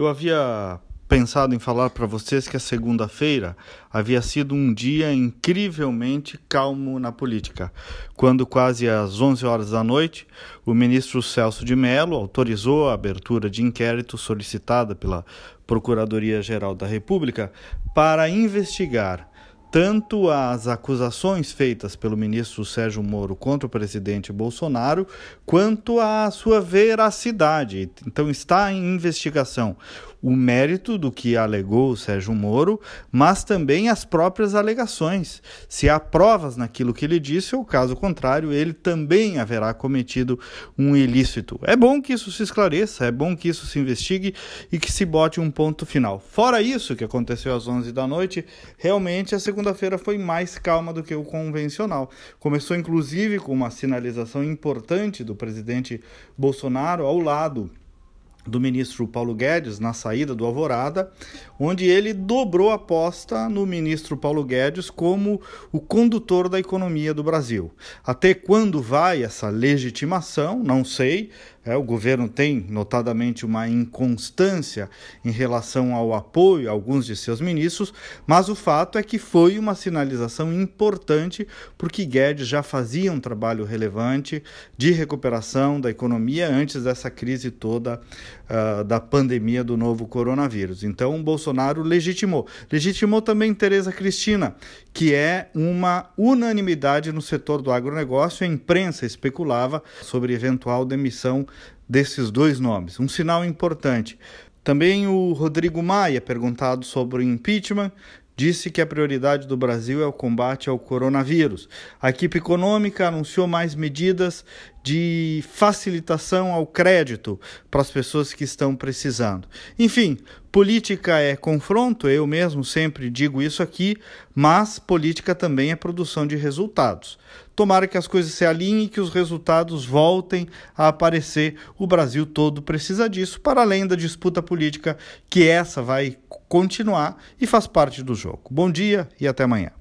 Eu havia pensado em falar para vocês que a segunda-feira havia sido um dia incrivelmente calmo na política, quando quase às 11 horas da noite, o ministro Celso de Mello autorizou a abertura de inquérito solicitada pela Procuradoria-Geral da República para investigar tanto as acusações feitas pelo ministro Sérgio Moro contra o presidente Bolsonaro, quanto a sua veracidade. Então está em investigação o mérito do que alegou o Sérgio Moro, mas também as próprias alegações. Se há provas naquilo que ele disse, ou caso contrário, ele também haverá cometido um ilícito. É bom que isso se esclareça, é bom que isso se investigue e que se bote um ponto final. Fora isso que aconteceu às 11 da noite, realmente a segunda-feira foi mais calma do que o convencional. Começou inclusive com uma sinalização importante do presidente Bolsonaro ao lado do ministro Paulo Guedes na saída do Alvorada, onde ele dobrou a aposta no ministro Paulo Guedes como o condutor da economia do Brasil. Até quando vai essa legitimação? Não sei. É, o governo tem, notadamente, uma inconstância em relação ao apoio a alguns de seus ministros, mas o fato é que foi uma sinalização importante, porque Guedes já fazia um trabalho relevante de recuperação da economia antes dessa crise toda uh, da pandemia do novo coronavírus. Então, Bolsonaro legitimou. Legitimou também Tereza Cristina, que é uma unanimidade no setor do agronegócio. A imprensa especulava sobre eventual demissão desses dois nomes. Um sinal importante. Também o Rodrigo Maia, perguntado sobre o impeachment, disse que a prioridade do Brasil é o combate ao coronavírus. A equipe econômica anunciou mais medidas de facilitação ao crédito para as pessoas que estão precisando. Enfim, política é confronto, eu mesmo sempre digo isso aqui, mas política também é produção de resultados. Tomara que as coisas se alinhem e que os resultados voltem a aparecer. O Brasil todo precisa disso, para além da disputa política, que essa vai continuar e faz parte do jogo. Bom dia e até amanhã.